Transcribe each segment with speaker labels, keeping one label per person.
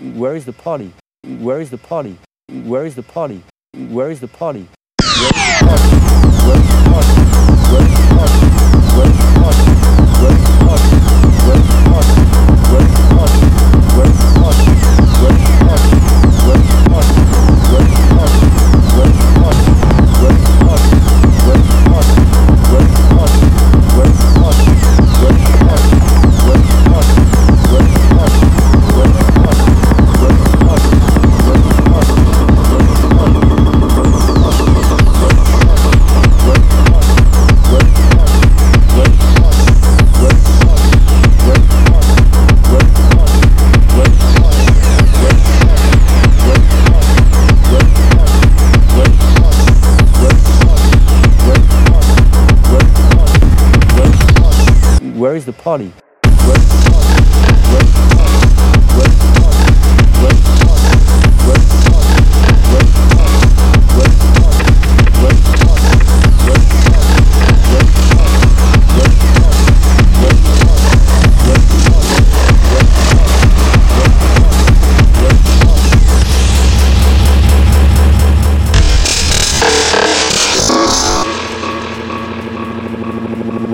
Speaker 1: Where is the party? Where is the party? Where is the party? Where is the party? Where is the party? Where is the party? Where is the party? Where is the party? Where is the party?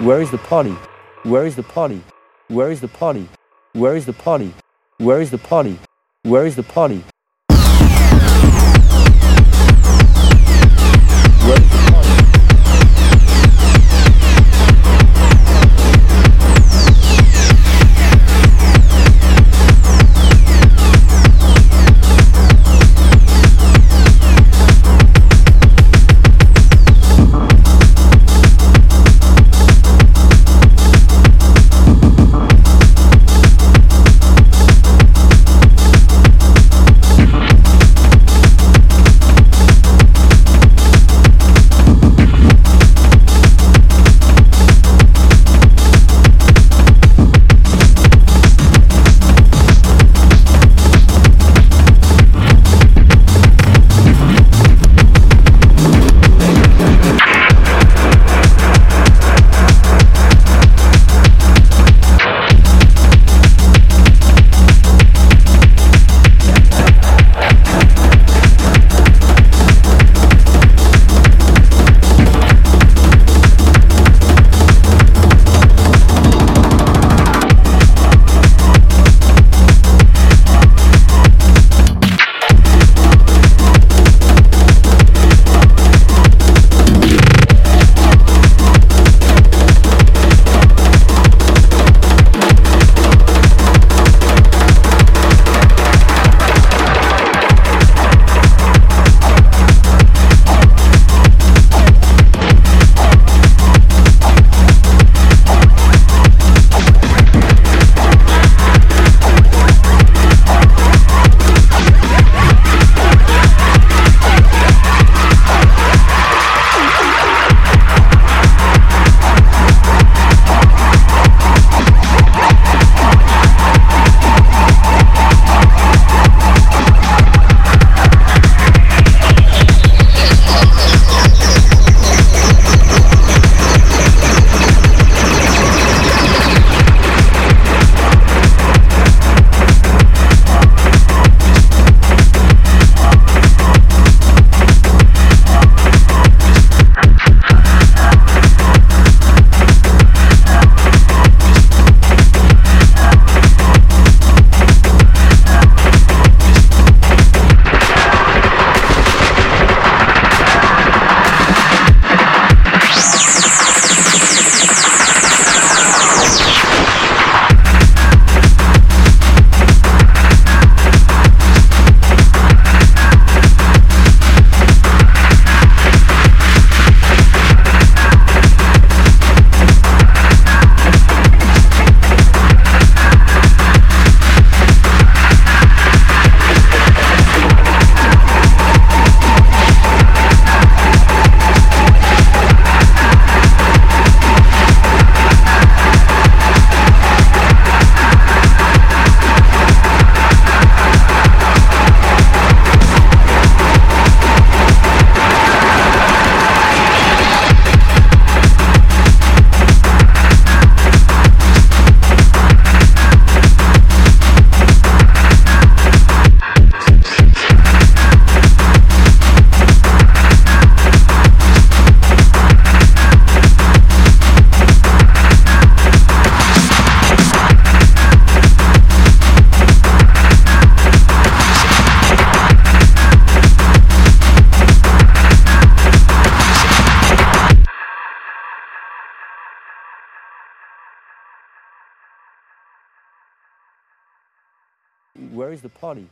Speaker 1: Where is the party? Where is the party? Where is the party? Where is the party? Where is the party? Where is the party? Where is the party?